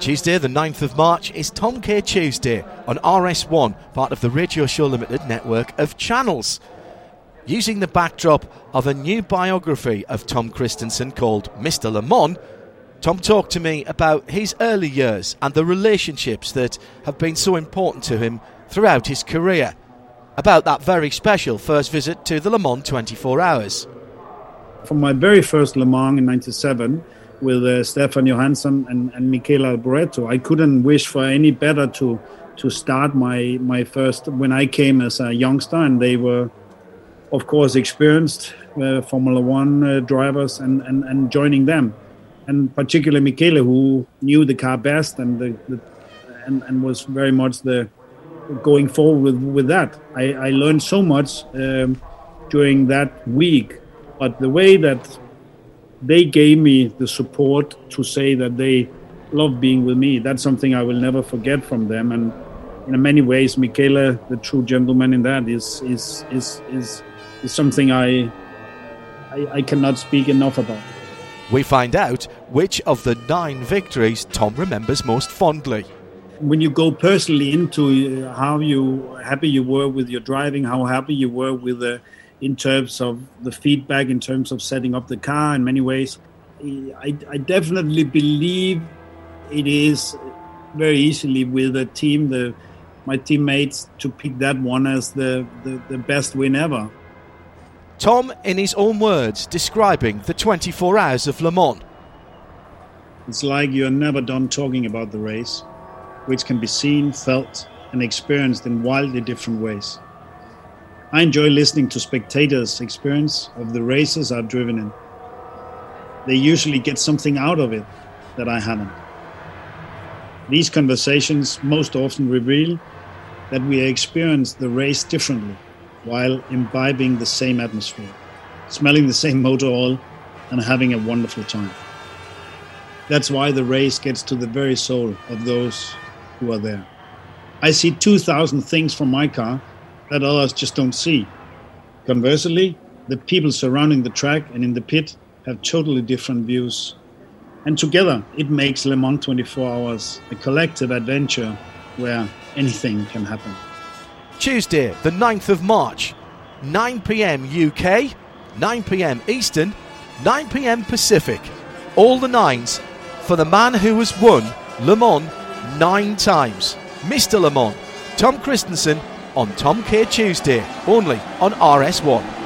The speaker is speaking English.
Tuesday, the 9th of March, is Tom K Tuesday on RS1, part of the Radio Show Limited network of channels. Using the backdrop of a new biography of Tom Kristensen called Mr. Le Mans, Tom talked to me about his early years and the relationships that have been so important to him throughout his career. About that very special first visit to the Le Mans 24 Hours. From my very first Le Mans in 97, with uh, Stefan Johansson and, and Michele Alboreto. I couldn't wish for any better to to start my my first when I came as a youngster, and they were, of course, experienced uh, Formula One uh, drivers, and, and and joining them, and particularly Michele, who knew the car best, and the, the and, and was very much the going forward with, with that. I, I learned so much um, during that week, but the way that they gave me the support to say that they love being with me. That's something I will never forget from them. And in many ways, Michele, the true gentleman in that, is is is is, is something I, I I cannot speak enough about. We find out which of the nine victories Tom remembers most fondly. When you go personally into uh, how you happy you were with your driving, how happy you were with the in terms of the feedback, in terms of setting up the car in many ways. I, I definitely believe it is very easily with the team, the my teammates, to pick that one as the, the, the best win ever. Tom, in his own words, describing the 24 hours of Le Mans. It's like you're never done talking about the race, which can be seen, felt, and experienced in wildly different ways. I enjoy listening to spectators' experience of the races I've driven in. They usually get something out of it that I haven't. These conversations most often reveal that we experience the race differently while imbibing the same atmosphere, smelling the same motor oil, and having a wonderful time. That's why the race gets to the very soul of those who are there. I see 2,000 things from my car that others just don't see. Conversely, the people surrounding the track and in the pit have totally different views. And together, it makes Le Mans 24 Hours a collective adventure where anything can happen. Tuesday, the 9th of March, 9 pm UK, 9 pm Eastern, 9 pm Pacific. All the nines for the man who has won Le Mans nine times, Mr. Le Mans, Tom Kristensen on Tom K Tuesday, only on RS1.